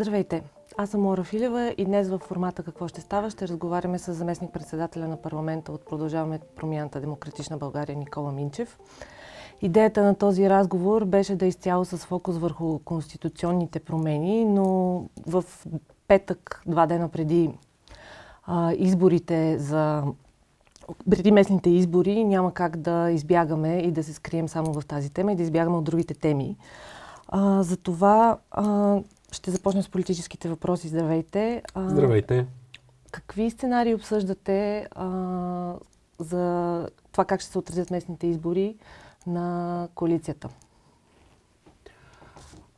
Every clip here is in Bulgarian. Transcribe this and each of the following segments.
Здравейте! Аз съм Лора Филева и днес в формата Какво ще става ще разговаряме с заместник председателя на парламента от Продължаваме промяната Демократична България Никола Минчев. Идеята на този разговор беше да е изцяло с фокус върху конституционните промени, но в петък, два дена преди а, изборите за преди местните избори няма как да избягаме и да се скрием само в тази тема и да избягаме от другите теми. А, затова а, ще започнем с политическите въпроси. Здравейте. Здравейте. Какви сценарии обсъждате а, за това как ще се отразят местните избори на коалицията?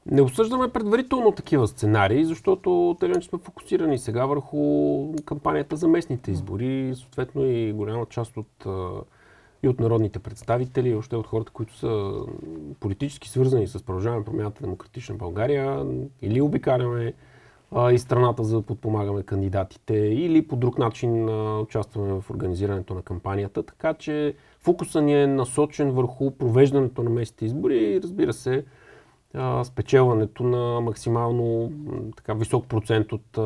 Не обсъждаме предварително такива сценарии, защото те сме фокусирани сега върху кампанията за местните избори. Съответно и голяма част от и от народните представители, и още от хората, които са политически свързани с продължаване промяната Демократична България, или обикаляме и страната за да подпомагаме кандидатите, или по друг начин участваме в организирането на кампанията. Така че фокуса ни е насочен върху провеждането на местните избори и разбира се, спечелването на максимално така, висок процент от,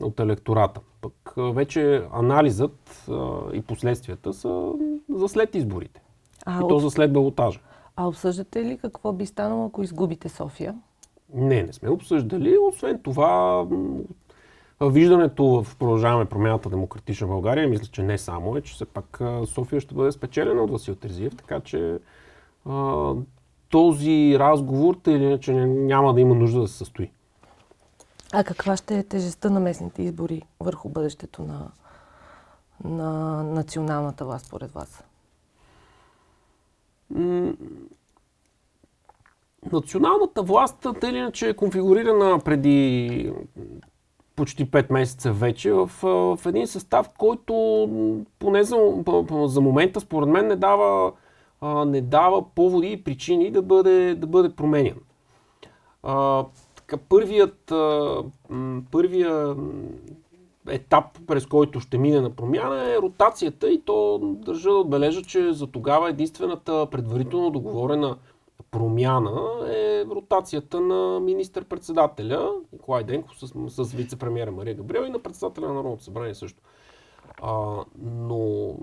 от електората. Пък вече анализът и последствията са за след изборите. А, и то за след балотажа. А обсъждате ли какво би станало, ако изгубите София? Не, не сме обсъждали. Освен това, виждането в продължаваме промяната Демократична България, мисля, че не само е, че все пак София ще бъде спечелена от Васил Терзиев, така че този разговор, тъй или иначе няма да има нужда да се състои. А каква ще е тежестта на местните избори върху бъдещето на, на националната власт, според вас? националната власт, тъй или иначе е конфигурирана преди почти 5 месеца вече в, в един състав, който поне за, за момента, според мен, не дава а, не дава поводи и причини да бъде, да бъде променен. А, така, първият, а, първия етап, през който ще мине на промяна е ротацията и то държа да отбележа, че за тогава единствената предварително договорена промяна е ротацията на министър-председателя Николай Денков с, с вице-премьера Мария Габриел и на председателя на Народното събрание също. А, но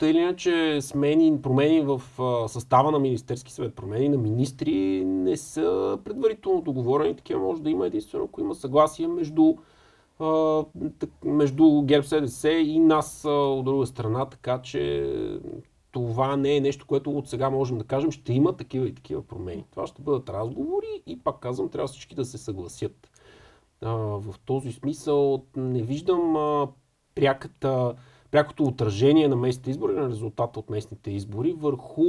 тъй или иначе смени, промени в състава на Министерски съвет, промени на министри не са предварително договорени. Такива може да има единствено, ако има съгласие между, между ГЕРБ СДС и нас от друга страна, така че това не е нещо, което от сега можем да кажем, ще има такива и такива промени. Това ще бъдат разговори и пак казвам, трябва всички да се съгласят. в този смисъл не виждам пряката прякото отражение на местните избори, на резултата от местните избори върху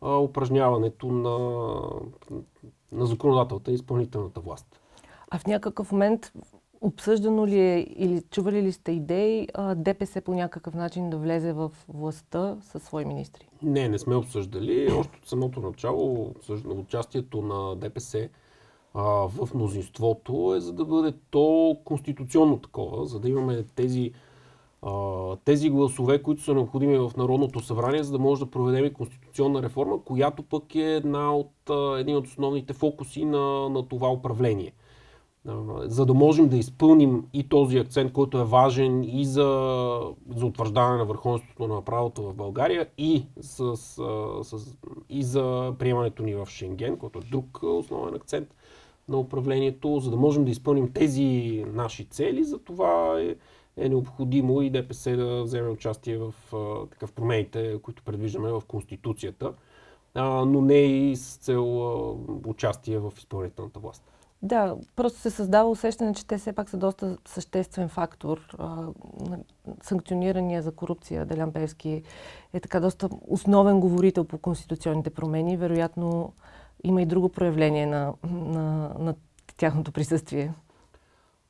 а, упражняването на, на законодателната и изпълнителната власт. А в някакъв момент обсъждано ли е или чували ли сте идеи ДПС по някакъв начин да влезе в властта със свои министри? Не, не сме обсъждали. Още от самото начало участието на ДПС а, в мнозинството е за да бъде то конституционно такова, за да имаме тези тези гласове, които са необходими в Народното събрание, за да може да проведем конституционна реформа, която пък е една от, един от основните фокуси на, на това управление. За да можем да изпълним и този акцент, който е важен и за, за утвърждаване на върховенството на правото в България, и, с, с, и за приемането ни в Шенген, който е друг основен акцент на управлението, за да можем да изпълним тези наши цели, за това е, е необходимо и ДПС да вземе участие в такъв промените, които предвиждаме в Конституцията, но не и с цел участие в изпълнителната власт. Да, просто се създава усещане, че те все пак са доста съществен фактор. санкционирания за корупция Делян Певски е така доста основен говорител по конституционните промени. Вероятно има и друго проявление на, на, на тяхното присъствие.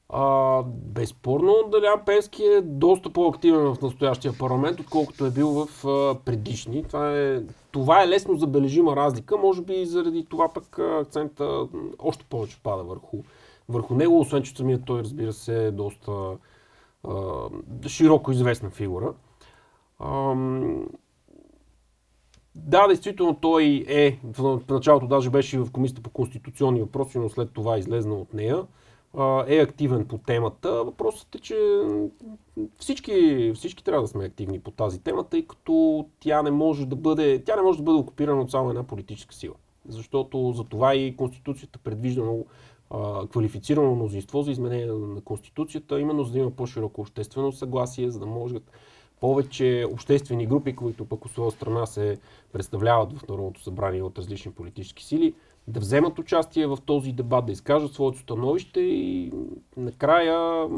А, безспорно, Далян Пески е доста по-активен в настоящия парламент, отколкото е бил в а, предишни. Това е, това е лесно забележима разлика. Може би и заради това пък акцента още повече пада върху, върху него, освен че самият той, разбира се, е доста а, широко известна фигура. А, да, действително той е, в началото даже беше в Комисията по конституционни въпроси, но след това излезна от нея е активен по темата. Въпросът е, че всички, всички трябва да сме активни по тази тема, тъй като тя не може да бъде, тя не може да бъде окупирана от само една политическа сила. Защото за това и Конституцията предвижда много квалифицирано мнозинство за изменение на Конституцията, именно за да има по-широко обществено съгласие, за да може повече обществени групи, които пък от своя страна се представляват в Народното събрание от различни политически сили, да вземат участие в този дебат, да изкажат своето становище и накрая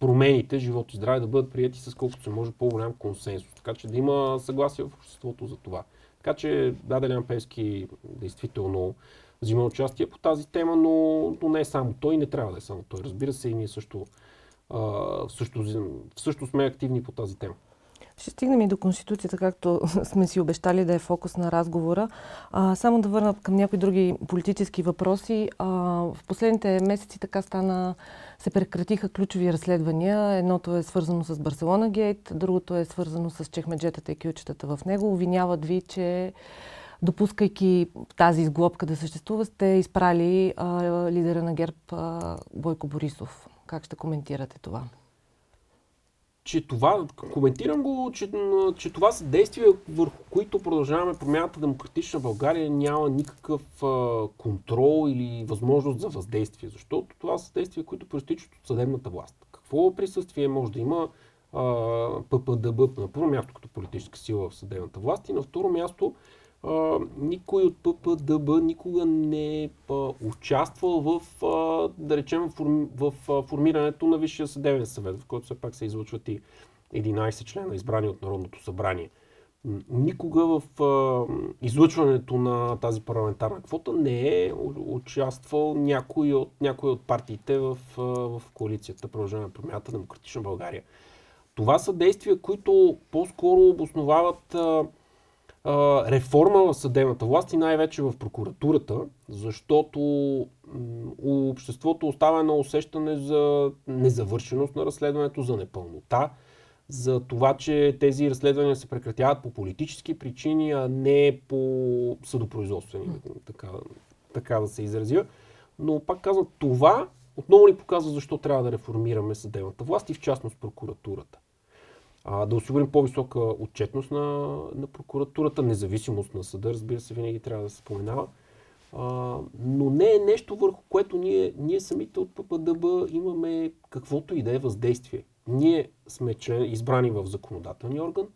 промените, живот и здраве да бъдат прияти с колкото се може по-голям консенсус. Така че да има съгласие в обществото за това. Така че Даде Певски действително взима участие по тази тема, но, но не е само той, не трябва да е само той. Разбира се, и ние също, а, също, също сме активни по тази тема. Ще стигнем и до Конституцията, както сме си обещали да е фокус на разговора. А, само да върна към някои други политически въпроси. А, в последните месеци така стана, се прекратиха ключови разследвания. Едното е свързано с Барселона Гейт, другото е свързано с чехмеджетата и кючетата в него. Обвиняват ви, че допускайки тази изглобка да съществува, сте изпрали а, лидера на ГЕРБ а, Бойко Борисов. Как ще коментирате това? Че това, коментирам го, че, че това са действия, върху които продължаваме промяната Демократична България няма никакъв а, контрол или възможност за въздействие, защото това са действия, които проистичат от съдебната власт. Какво присъствие може да има ППДБ на първо място като политическа сила в съдебната власт и на второ място а, никой от ППДБ никога не е участвал в, а, да речем, в, в, формирането на Висшия съдебен съвет, в който все пак се излъчват и 11 члена, избрани от Народното събрание. Никога в а, излъчването на тази парламентарна квота не е участвал някой от, някой от партиите в, а, в коалицията Продължаване промяната Демократична България. Това са действия, които по-скоро обосновават а, реформа в съдебната власт и най-вече в прокуратурата, защото у обществото оставя едно усещане за незавършеност на разследването, за непълнота, за това, че тези разследвания се прекратяват по политически причини, а не по съдопроизводствени, така, така да се изразя. Но пак казвам, това отново ни показва защо трябва да реформираме съдебната власт и в частност прокуратурата а, да осигурим по-висока отчетност на, на прокуратурата, независимост на съда, разбира се, винаги трябва да се споменава. А, но не е нещо върху което ние, ние самите от ППДБ имаме каквото и да е въздействие. Ние сме член, избрани в законодателния орган,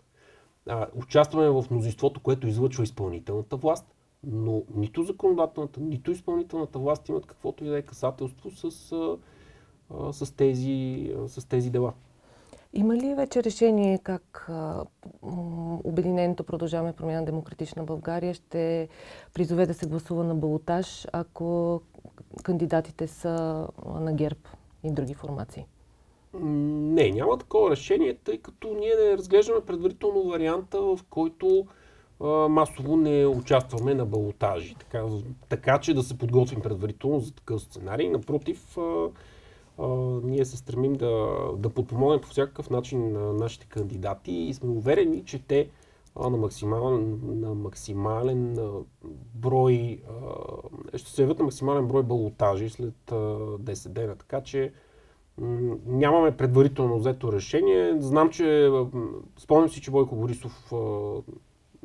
а, участваме в мнозинството, което излъчва изпълнителната власт, но нито законодателната, нито изпълнителната власт имат каквото и да е касателство с, а, с, тези, с тези дела. Има ли вече решение как Обединеното продължаваме промяна Демократична България ще призове да се гласува на балотаж, ако кандидатите са на ГЕРБ и други формации? Не, няма такова решение, тъй като ние не разглеждаме предварително варианта, в който а, масово не участваме на балотажи. Така, така че да се подготвим предварително за такъв сценарий. Напротив, а, ние се стремим да, да подпомогнем по всякакъв начин на нашите кандидати и сме уверени, че те а, на, максимален, на максимален брой, а, ще се явят на максимален брой балотажи след а, 10 дена. Така че нямаме предварително взето решение. Знам, че спомням си, че Бойко Борисов а,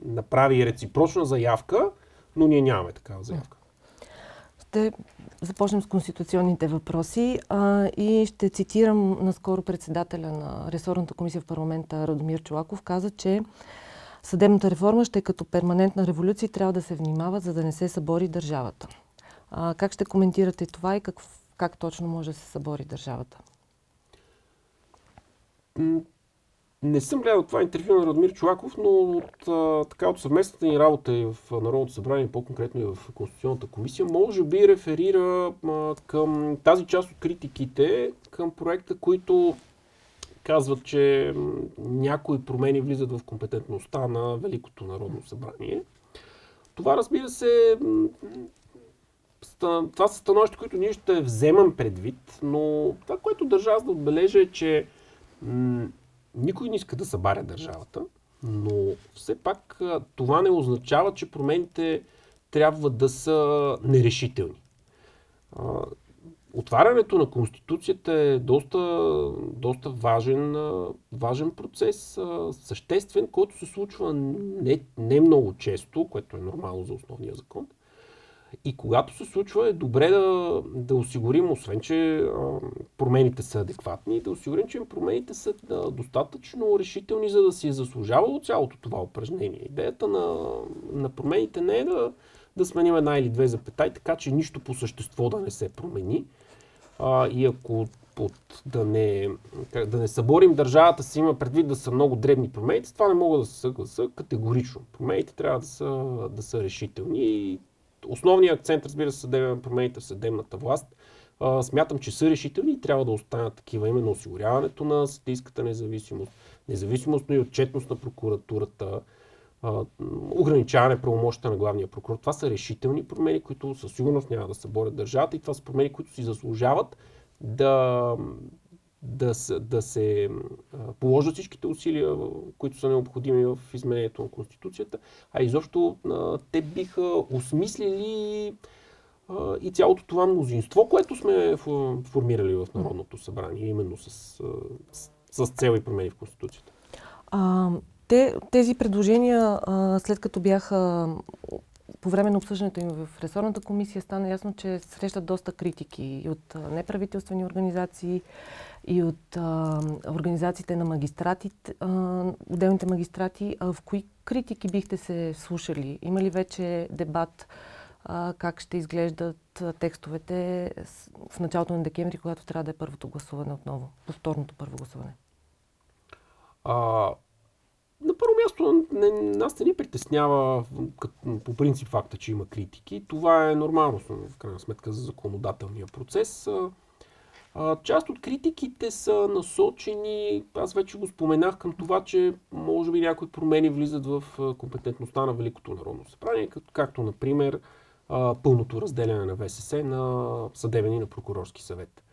направи реципрочна заявка, но ние нямаме такава заявка. Ще започнем с конституционните въпроси а, и ще цитирам наскоро председателя на ресорната комисия в парламента Радомир Чулаков. Каза, че съдебната реформа ще е като перманентна революция и трябва да се внимава, за да не се събори държавата. А, как ще коментирате това и как, как точно може да се събори държавата? Не съм гледал това интервю на Радмир Чулаков, но от, а, така, от съвместната ни работа и в Народното събрание, по-конкретно и в Конституционната комисия, може би реферира а, към тази част от критиките, към проекта, които казват, че някои промени влизат в компетентността на Великото Народно събрание. Това, разбира се, това са становища, които ние ще вземам предвид, но това, което държа аз да отбележа е, че никой не иска да събаря държавата, но все пак това не означава, че промените трябва да са нерешителни. отварянето на Конституцията е доста, доста важен, важен процес, съществен, който се случва не, не много често, което е нормално за основния закон. И когато се случва, е добре да, да осигурим, освен че а, промените са адекватни, да осигурим, че промените са да, достатъчно решителни, за да си е заслужавало цялото това упражнение. Идеята на, на промените не е да, да сменим една или две запетай, така че нищо по същество да не се промени. А, и ако под, да, не, да не съборим държавата си има предвид да са много дребни промените, това не мога да се съгласа категорично. Промените трябва да са, да са решителни и основният акцент, разбира се, съдебен промените в съдебната власт. А, смятам, че са решителни и трябва да останат такива. Именно осигуряването на съдийската независимост, независимост, но и отчетност на прокуратурата, а, ограничаване правомощта на главния прокурор. Това са решителни промени, които със сигурност няма да съборят държавата и това са промени, които си заслужават да, да, да се положат всичките усилия, които са необходими в изменението на Конституцията, а изобщо те биха осмислили и цялото това мнозинство, което сме формирали в Народното събрание, именно с, с, с цел промени в Конституцията. А, те, тези предложения, след като бяха по време на обсъждането им в ресорната комисия, стана ясно, че срещат доста критики и от неправителствени организации, и от а, организациите на магистратите, отделните магистрати. А в кои критики бихте се слушали? Има ли вече дебат а, как ще изглеждат текстовете в началото на декември, когато трябва да е първото гласуване отново, повторното първо гласуване? А, на първо място, не, нас не ни притеснява по принцип факта, че има критики. Това е нормално, в крайна сметка, за законодателния процес. Част от критиките са насочени, аз вече го споменах, към това, че може би някои промени влизат в компетентността на Великото народно събрание, както, например, пълното разделяне на ВСС на съдебен и на прокурорски съвет.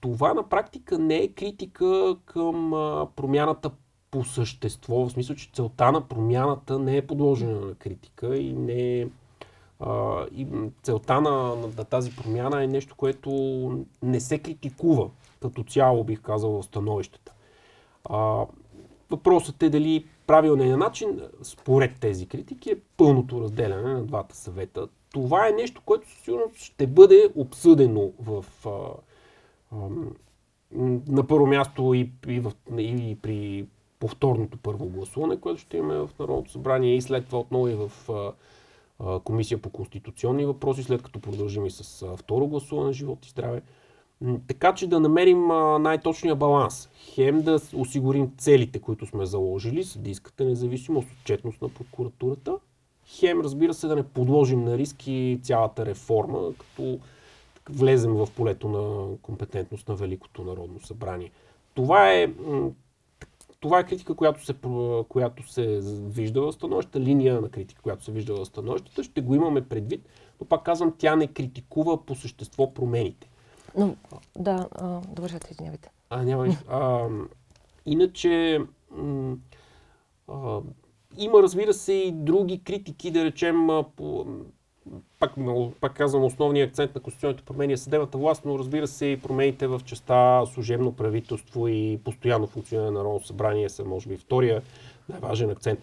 Това на практика не е критика към промяната по същество, в смисъл, че целта на промяната не е подложена на критика и не е и целта на, на тази промяна е нещо, което не се критикува като цяло, бих казал, в становищата. А, въпросът е дали правилният начин, според тези критики, е пълното разделяне на двата съвета. Това е нещо, което сигурно ще бъде обсъдено в, а, а, на първо място и, и, в, и при повторното първо гласуване, което ще имаме в Народното събрание и след това отново и в а, Комисия по конституционни въпроси, след като продължим и с второ гласуване живот и здраве. Така че да намерим най-точния баланс. Хем да осигурим целите, които сме заложили, съдийската независимост, отчетност на прокуратурата. Хем, разбира се, да не подложим на риски цялата реформа, като влезем в полето на компетентност на Великото народно събрание. Това е това е критика, която се, която се вижда в становищата, линия на критика, която се вижда в становищата. Ще го имаме предвид, но пак казвам, тя не критикува по същество промените. Но, да, довършете, извинявайте. А, няма а, Иначе, м- а, има, разбира се, и други критики, да речем, по, пак, пак казвам, основният акцент на конституционните промени е съдебната власт, но разбира се и промените в частта служебно правителство и постоянно функциониране на Народното събрание са, може би, втория най-важен акцент.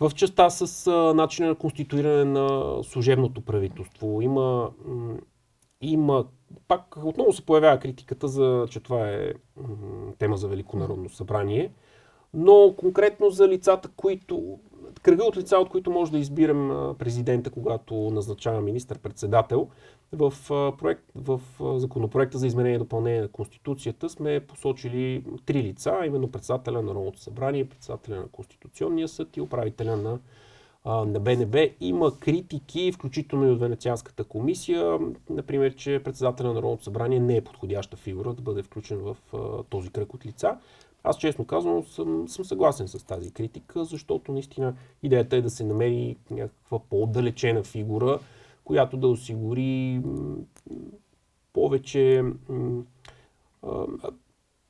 В частта с а, начина на конституиране на служебното правителство има, има пак отново се появява критиката, за, че това е тема за Велико народно събрание, но конкретно за лицата, които кръга от лица, от които може да избирам президента, когато назначава министър-председател. В, проект, в законопроекта за изменение и допълнение на Конституцията сме посочили три лица, именно председателя на Народното събрание, председателя на Конституционния съд и управителя на, на БНБ. Има критики, включително и от Венецианската комисия, например, че председателя на Народното събрание не е подходяща фигура да бъде включен в този кръг от лица. Аз честно казвам съм, съм съгласен с тази критика, защото наистина идеята е да се намери някаква по-отдалечена фигура, която да осигури повече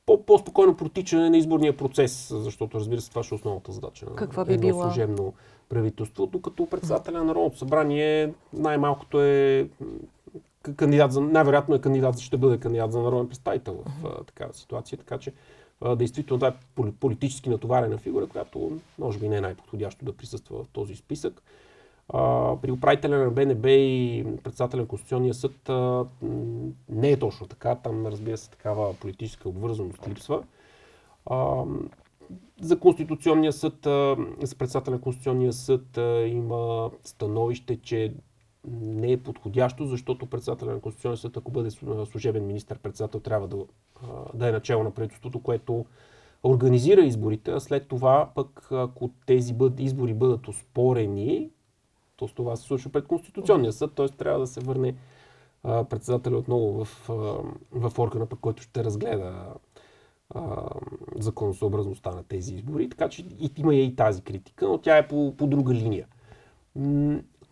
по-спокойно протичане на изборния процес, защото разбира се това ще е основната задача на Каква би едно била? служебно правителство, докато председателя на Народното събрание най-малкото е кандидат за, най-вероятно е кандидат, ще бъде кандидат за народен представител в такава ситуация, така че действително това е политически натоварена фигура, която може би не е най-подходящо да присъства в този списък. А, при управителя на БНБ и председателя на Конституционния съд а, не е точно така. Там, разбира се, такава политическа обвързаност липсва. А, за Конституционния съд, за председателя на Конституционния съд има становище, че не е подходящо, защото председателя на Конституционния съд, ако бъде служебен министр-председател, трябва да, да е начало на правителството, което организира изборите, а след това пък, ако тези бъд, избори бъдат оспорени, то с това се случва пред Конституционния съд, т.е. трябва да се върне председателя отново в, в органа, пък който ще разгледа законосъобразността на тези избори. Така че има и тази критика, но тя е по, по друга линия.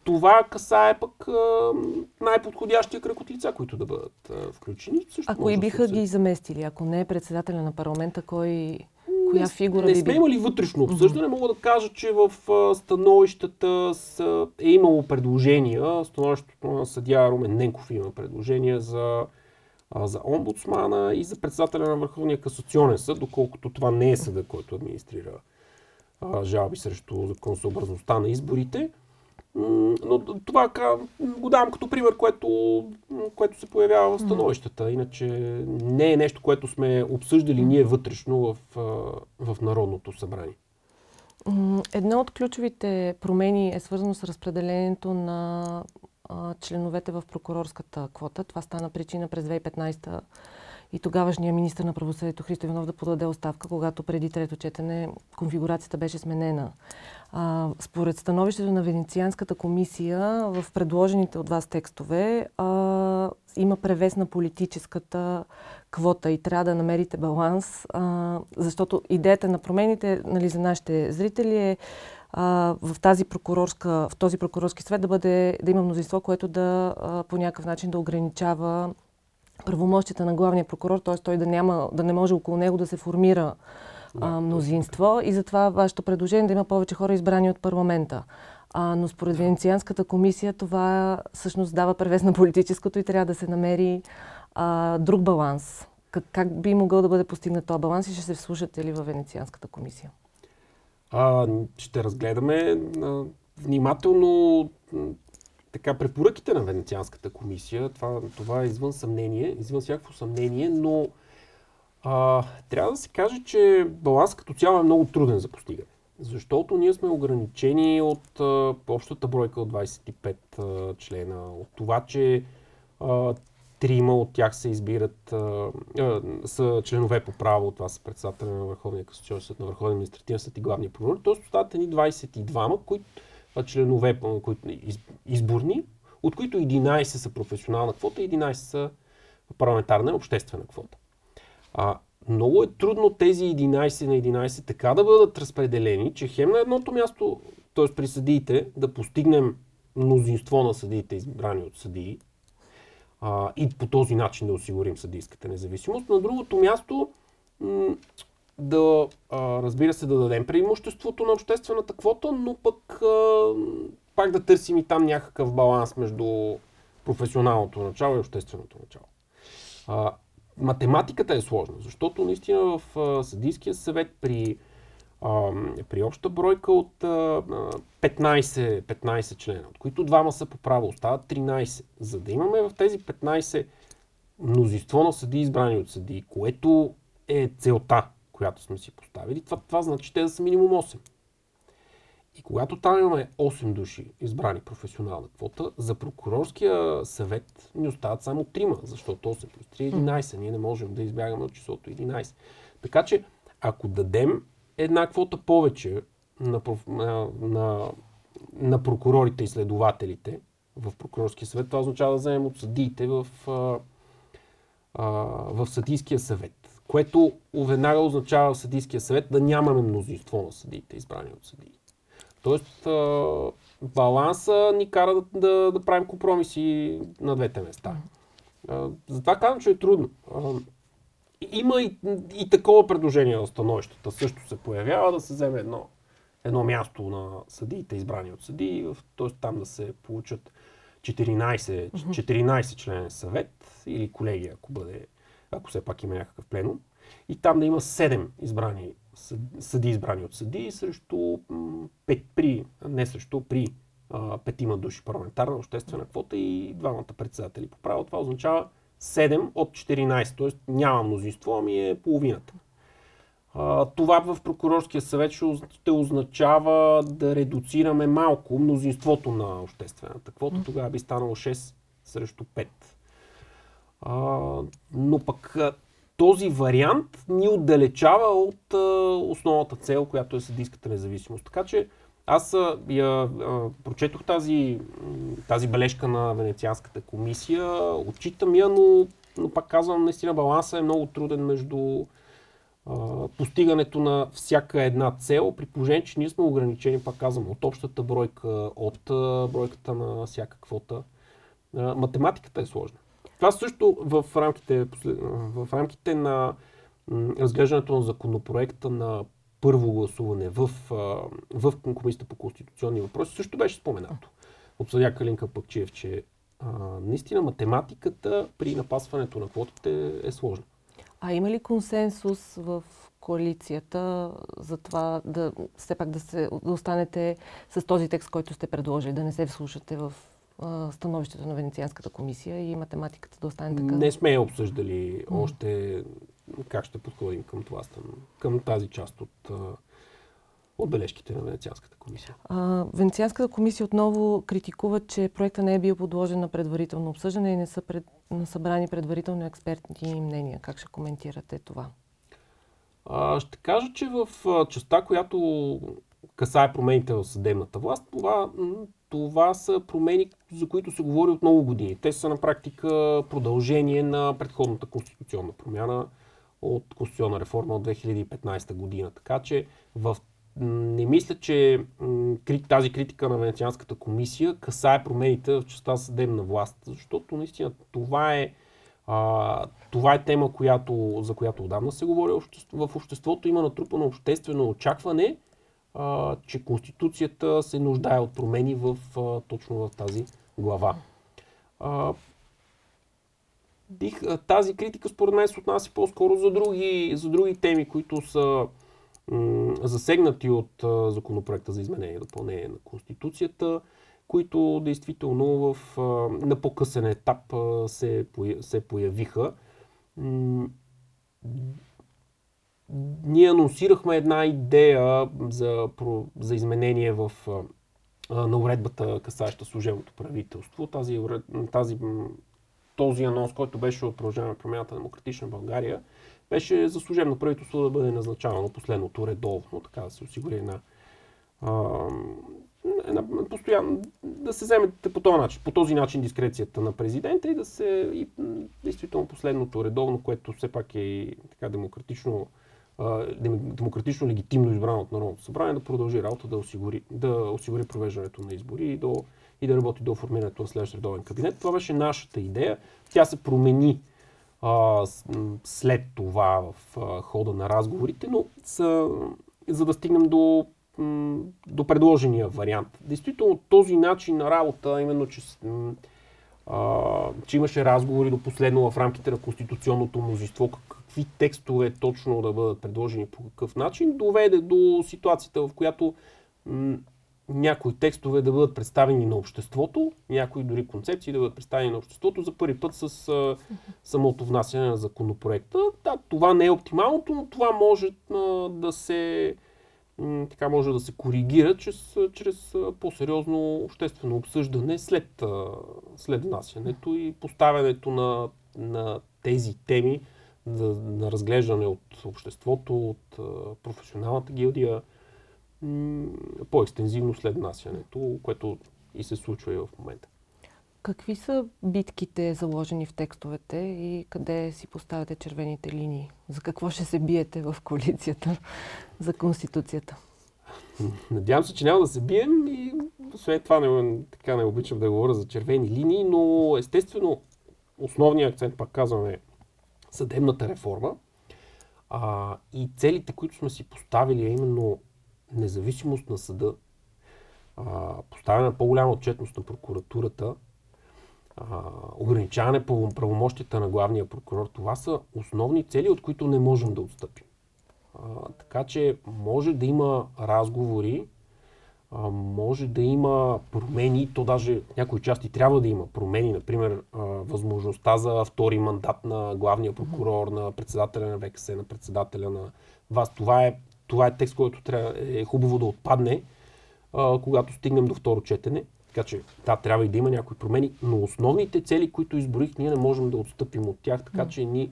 Това касае пък най-подходящия кръг от лица, които да бъдат включени. Също ако и биха ги заместили, ако не е председателя на парламента, кой, коя фигура не, не сме имали вътрешно обсъждане. Mm-hmm. Мога да кажа, че в становищата са, е имало предложения. Становището на съдия Румен Ненков има предложения за за омбудсмана и за председателя на Върховния касационен съд, доколкото това не е съда, който администрира а, жалби срещу законосъобразността на изборите. Но това го давам като пример, което, което се появява в становищата. Иначе не е нещо, което сме обсъждали ние вътрешно в, в Народното събрание. Едно от ключовите промени е свързано с разпределението на членовете в прокурорската квота. Това стана причина през 2015 и тогавашния министр на правосъдието Христо Иванов да подаде оставка, когато преди трето четене конфигурацията беше сменена. А, според становището на Венецианската комисия, в предложените от вас текстове а, има превес на политическата квота и трябва да намерите баланс, а, защото идеята на промените нали, за нашите зрители е в, тази прокурорска, в този прокурорски свет да, бъде, да има мнозинство, което да по някакъв начин да ограничава правомощите на главния прокурор, т.е. той да, няма, да не може около него да се формира а, мнозинство и затова вашето предложение е да има повече хора избрани от парламента. А, но според Венецианската комисия това всъщност дава превес на политическото и трябва да се намери а, друг баланс. Как, как би могъл да бъде постигнат този баланс и ще се вслушате ли в Венецианската комисия? А, ще разгледаме а, внимателно така препоръките на Венецианската комисия. Това, това е извън съмнение, извън всякакво съмнение, но а, трябва да се каже, че баланс като цяло е много труден за постигане. Защото ние сме ограничени от а, общата бройка от 25 а, члена, от това, че трима от тях се избират, а, а, са членове по право, това са председателя на Върховния касационен съд, на Върховния административен съд и главния прокурор. Тоест остават ни 22, които членове, които изборни, от които 11 са професионална квота и 11 са парламентарна и обществена квота. А, много е трудно тези 11 на 11 така да бъдат разпределени, че хем на едното място, т.е. при съдиите, да постигнем мнозинство на съдиите, избрани от съдии, а, и по този начин да осигурим съдийската независимост. На другото място, да, разбира се, да дадем преимуществото на обществената квота, но пък пак да търсим и там някакъв баланс между професионалното начало и общественото начало. Математиката е сложна, защото наистина в съдийския съвет при, при обща бройка от а, 15, 15 члена, от които двама са по право, остават 13. За да имаме в тези 15 мнозинство на съди избрани от съди, което е целта която сме си поставили, това, това значи те да са минимум 8. И когато там имаме 8 души избрани професионална квота, за прокурорския съвет ни остават само 3, защото 8 плюс 3 е 11. Ние не можем да избягаме от числото 11. Така че, ако дадем една квота повече на, на, на, на прокурорите и следователите в прокурорския съвет, това означава да вземем от съдиите в, а, а, в съдийския съвет което веднага означава в съдийския съвет да нямаме мнозинство на съдиите, избрани от съдии. Тоест, баланса ни кара да, да, да правим компромиси на двете места. Затова казвам, че е трудно. Има и, и такова предложение в становищата. Също се появява да се вземе едно, едно място на съдиите, избрани от съдии, т.е. там да се получат 14, 14 член съвет или колегия, ако бъде, ако все пак има някакъв пленум. И там да има 7 избрани съди избрани от съди срещу пет, при, не срещу, при а, петима души парламентарна обществена квота и двамата председатели по право. Това означава 7 от 14, т.е. няма мнозинство, ами е половината. А, това в прокурорския съвет ще означава да редуцираме малко мнозинството на обществената квота. Тогава би станало 6 срещу 5. А, но пък този вариант ни отдалечава от а, основната цел, която е съдийската независимост. Така че аз а, я, а, прочетох тази, тази бележка на Венецианската комисия, отчитам я, но, но пак казвам, наистина баланса е много труден между а, постигането на всяка една цел, при положение, че ние сме ограничени, пак казвам, от общата бройка, от а, бройката на всяка квота. А, математиката е сложна. Това също в рамките, в рамките на разглеждането на законопроекта на първо гласуване в, в Комисията по конституционни въпроси също беше споменато от съдя Калинка Пъкчиев, че а, наистина математиката при напасването на квотите е сложна. А има ли консенсус в коалицията за това да все пак да, се, да останете с този текст, който сте предложили, да не се вслушате в становището на Венецианската комисия и математиката да остане така? Не сме обсъждали mm. още как ще подходим към това, към тази част от, от бележките на Венецианската комисия. А, Венецианската комисия отново критикува, че проекта не е бил подложен на предварително обсъждане и не са пред, събрани предварително експертни мнения. Как ще коментирате това? А, ще кажа, че в частта, която касае промените в съдебната власт, това това са промени, за които се говори от много години. Те са на практика продължение на предходната конституционна промяна от конституционна реформа от 2015 година. Така че в не мисля, че тази критика на Венецианската комисия касае промените в частта съдебна власт, защото наистина това е, а, това е тема, която, за която отдавна се говори в обществото. Има натрупано обществено очакване а, че Конституцията се нуждае от промени в, а, точно в тази глава. А, бих, тази критика според мен се отнася по-скоро за други, за други теми, които са м- засегнати от а, законопроекта за изменение и допълнение на Конституцията, които действително в, а, на по-късен етап а, се, се появиха. М- ние анонсирахме една идея за, за изменение в, на уредбата, касаща служебното правителство. Тази, тази, този анонс, който беше от на промяната на Демократична България, беше за служебно правителство да бъде назначавано последното редовно, така да се осигури една, една постоянно, да се вземете по този начин, по този начин дискрецията на президента и да се и, действително последното редовно, което все пак е така демократично демократично легитимно избрано от Народното събрание да продължи работа да осигури, да осигури провеждането на избори и, до, и да работи до формирането на следващ редовен кабинет. Това беше нашата идея. Тя се промени а, след това в а, хода на разговорите, но са, за да стигнем до, до предложения вариант. Действително този начин на работа, именно че а, че имаше разговори до последно в рамките на конституционното мнозинство, какви текстове точно да бъдат предложени по какъв начин, доведе до ситуацията, в която м- някои текстове да бъдат представени на обществото, някои дори концепции да бъдат представени на обществото за първи път с а, самото внасяне на законопроекта. Да, това не е оптималното, но това може а, да се така може да се коригира чрез, чрез по-сериозно обществено обсъждане след, след внасянето и поставянето на, на тези теми за, на разглеждане от обществото, от професионалната гилдия, по-екстензивно след внасянето, което и се случва и в момента. Какви са битките заложени в текстовете и къде си поставяте червените линии? За какво ще се биете в коалицията за Конституцията? Надявам се, че няма да се бием и освен това не, така не обичам да говоря за червени линии, но естествено основният акцент, пак казваме, съдебната реформа а, и целите, които сме си поставили, е именно независимост на съда, а, поставяне на по-голяма отчетност на прокуратурата ограничаване по правомощията на главния прокурор. Това са основни цели, от които не можем да отстъпим. А, така че може да има разговори, а, може да има промени, то даже в някои части трябва да има промени, например а, възможността за втори мандат на главния прокурор, на председателя на ВКС, на председателя на вас. Това е, това е текст, който трябва, е хубаво да отпадне, когато стигнем до второ четене. Така че, да, трябва и да има някои промени, но основните цели, които изборих, ние не можем да отстъпим от тях, така че ни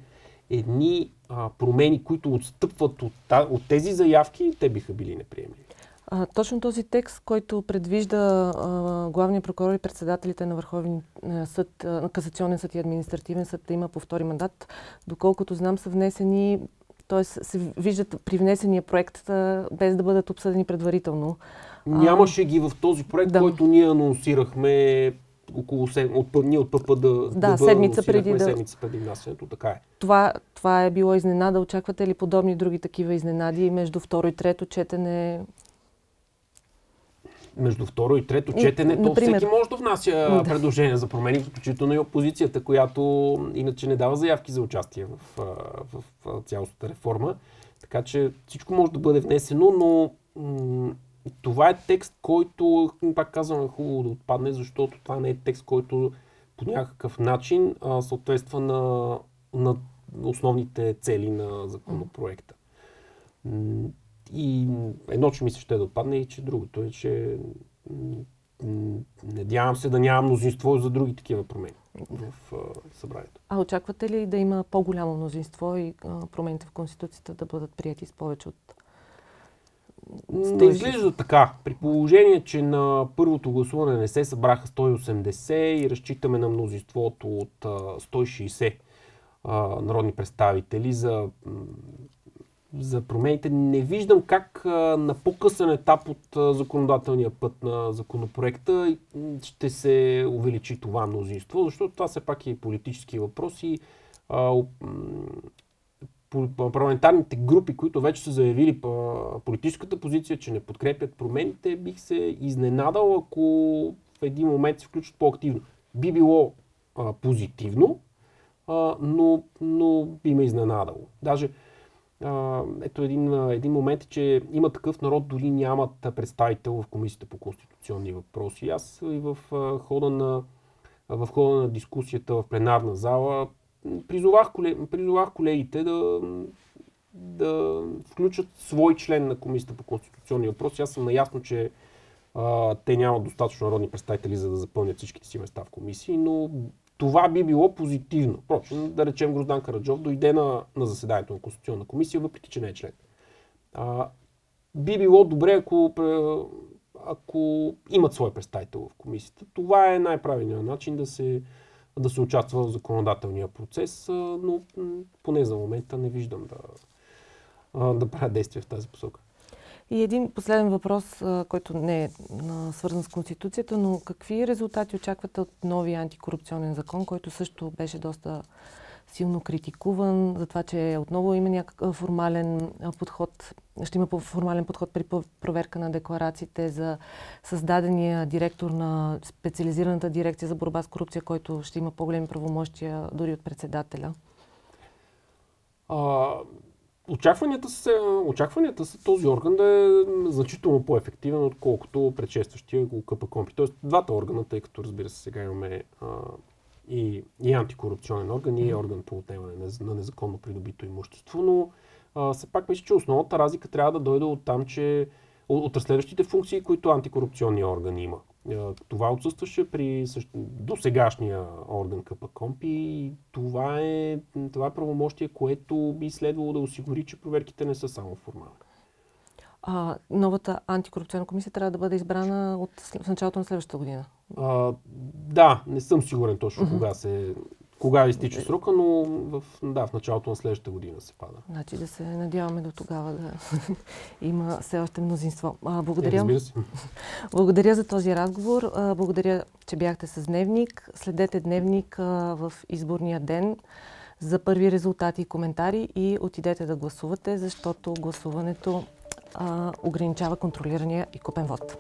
едни а, промени, които отстъпват от, от тези заявки, те биха били неприемливи. А, точно този текст, който предвижда а, главния прокурор и председателите на Върховен съд, на Касационен съд и административен съд да има по втори мандат, доколкото знам са внесени, т.е. се виждат при внесения проект а, без да бъдат обсъдени предварително. Нямаше ги в този проект, да. който ние анонсирахме около сед... от, ние от ПП да, да, да седмица преди да... седмица преди внасянето, така е. Това, това е било изненада. Очаквате ли подобни други такива изненади между второ и трето четене? Между второ и трето четене, то например... всеки може да внася да. предложения за промени, включително и опозицията, която иначе не дава заявки за участие в, в, в цялостната реформа. Така че всичко може да бъде внесено, но това е текст, който, пак казвам, е хубаво да отпадне, защото това не е текст, който по някакъв начин а, съответства на, на основните цели на законопроекта. И едно, че мисля ще да отпадне и че другото е, че надявам се да няма мнозинство за други такива промени в събранието. А очаквате ли да има по-голямо мнозинство и а, промените в Конституцията да бъдат прияти с повече от не изглежда така. При положение, че на първото гласуване не се събраха 180 и разчитаме на мнозинството от 160 народни представители за, за промените, не виждам как на по-късен етап от законодателния път на законопроекта ще се увеличи това мнозинство, защото това все пак е политически въпрос и парламентарните групи, които вече са заявили политическата позиция, че не подкрепят промените, бих се изненадал, ако в един момент се включат по-активно. Би било а, позитивно, а, но, но би ме изненадало. Даже а, ето един, един момент, че има такъв народ, дори нямат представител в Комисията по конституционни въпроси. Аз и в хода на, в хода на дискусията в пленарна зала призовах, призовах колегите да, да включат свой член на Комисията по конституционни въпроси. Аз съм наясно, че а, те нямат достатъчно народни представители, за да запълнят всичките си места в комисии, но това би било позитивно. Впрочем, да речем Гроздан Караджов дойде на, на заседанието на Конституционна комисия, въпреки че не е член. А, би било добре, ако, ако имат свой представител в комисията. Това е най-правилният начин да се, да се участва в законодателния процес, но поне за момента не виждам да, да правя действия в тази посока. И един последен въпрос, който не е свързан с Конституцията, но какви резултати очаквате от новия антикорупционен закон, който също беше доста силно критикуван за това, че отново има някакъв формален подход, ще има формален подход при проверка на декларациите за създадения директор на специализираната дирекция за борба с корупция, който ще има по-големи правомощия дори от председателя? А, очакванията, са, очакванията са този орган да е значително по-ефективен, отколкото предшестващия го КПКОМПИ. Тоест двата органа, тъй като разбира се сега имаме а, и, и антикорупционен орган, и орган по отнемане на, на незаконно придобито имущество, но а, все пак мисля, че основната разлика трябва да дойде от там, че от, разследващите функции, които антикорупционния орган има. Това отсъстваше при също, досегашния орган КПКОМП и това е, това е правомощие, което би следвало да осигури, че проверките не са само формални. А, новата антикорупционна комисия трябва да бъде избрана от в началото на следващата година. А, да, не съм сигурен точно кога се кога изтича срока, но в, да, в началото на следващата година се пада. Значи да се надяваме до тогава да има все още мнозинство. А, благодаря. Е, благодаря за този разговор. А, благодаря, че бяхте с Дневник. Следете Дневник а, в изборния ден за първи резултати и коментари и отидете да гласувате, защото гласуването а, ограничава контролирания и купен вод.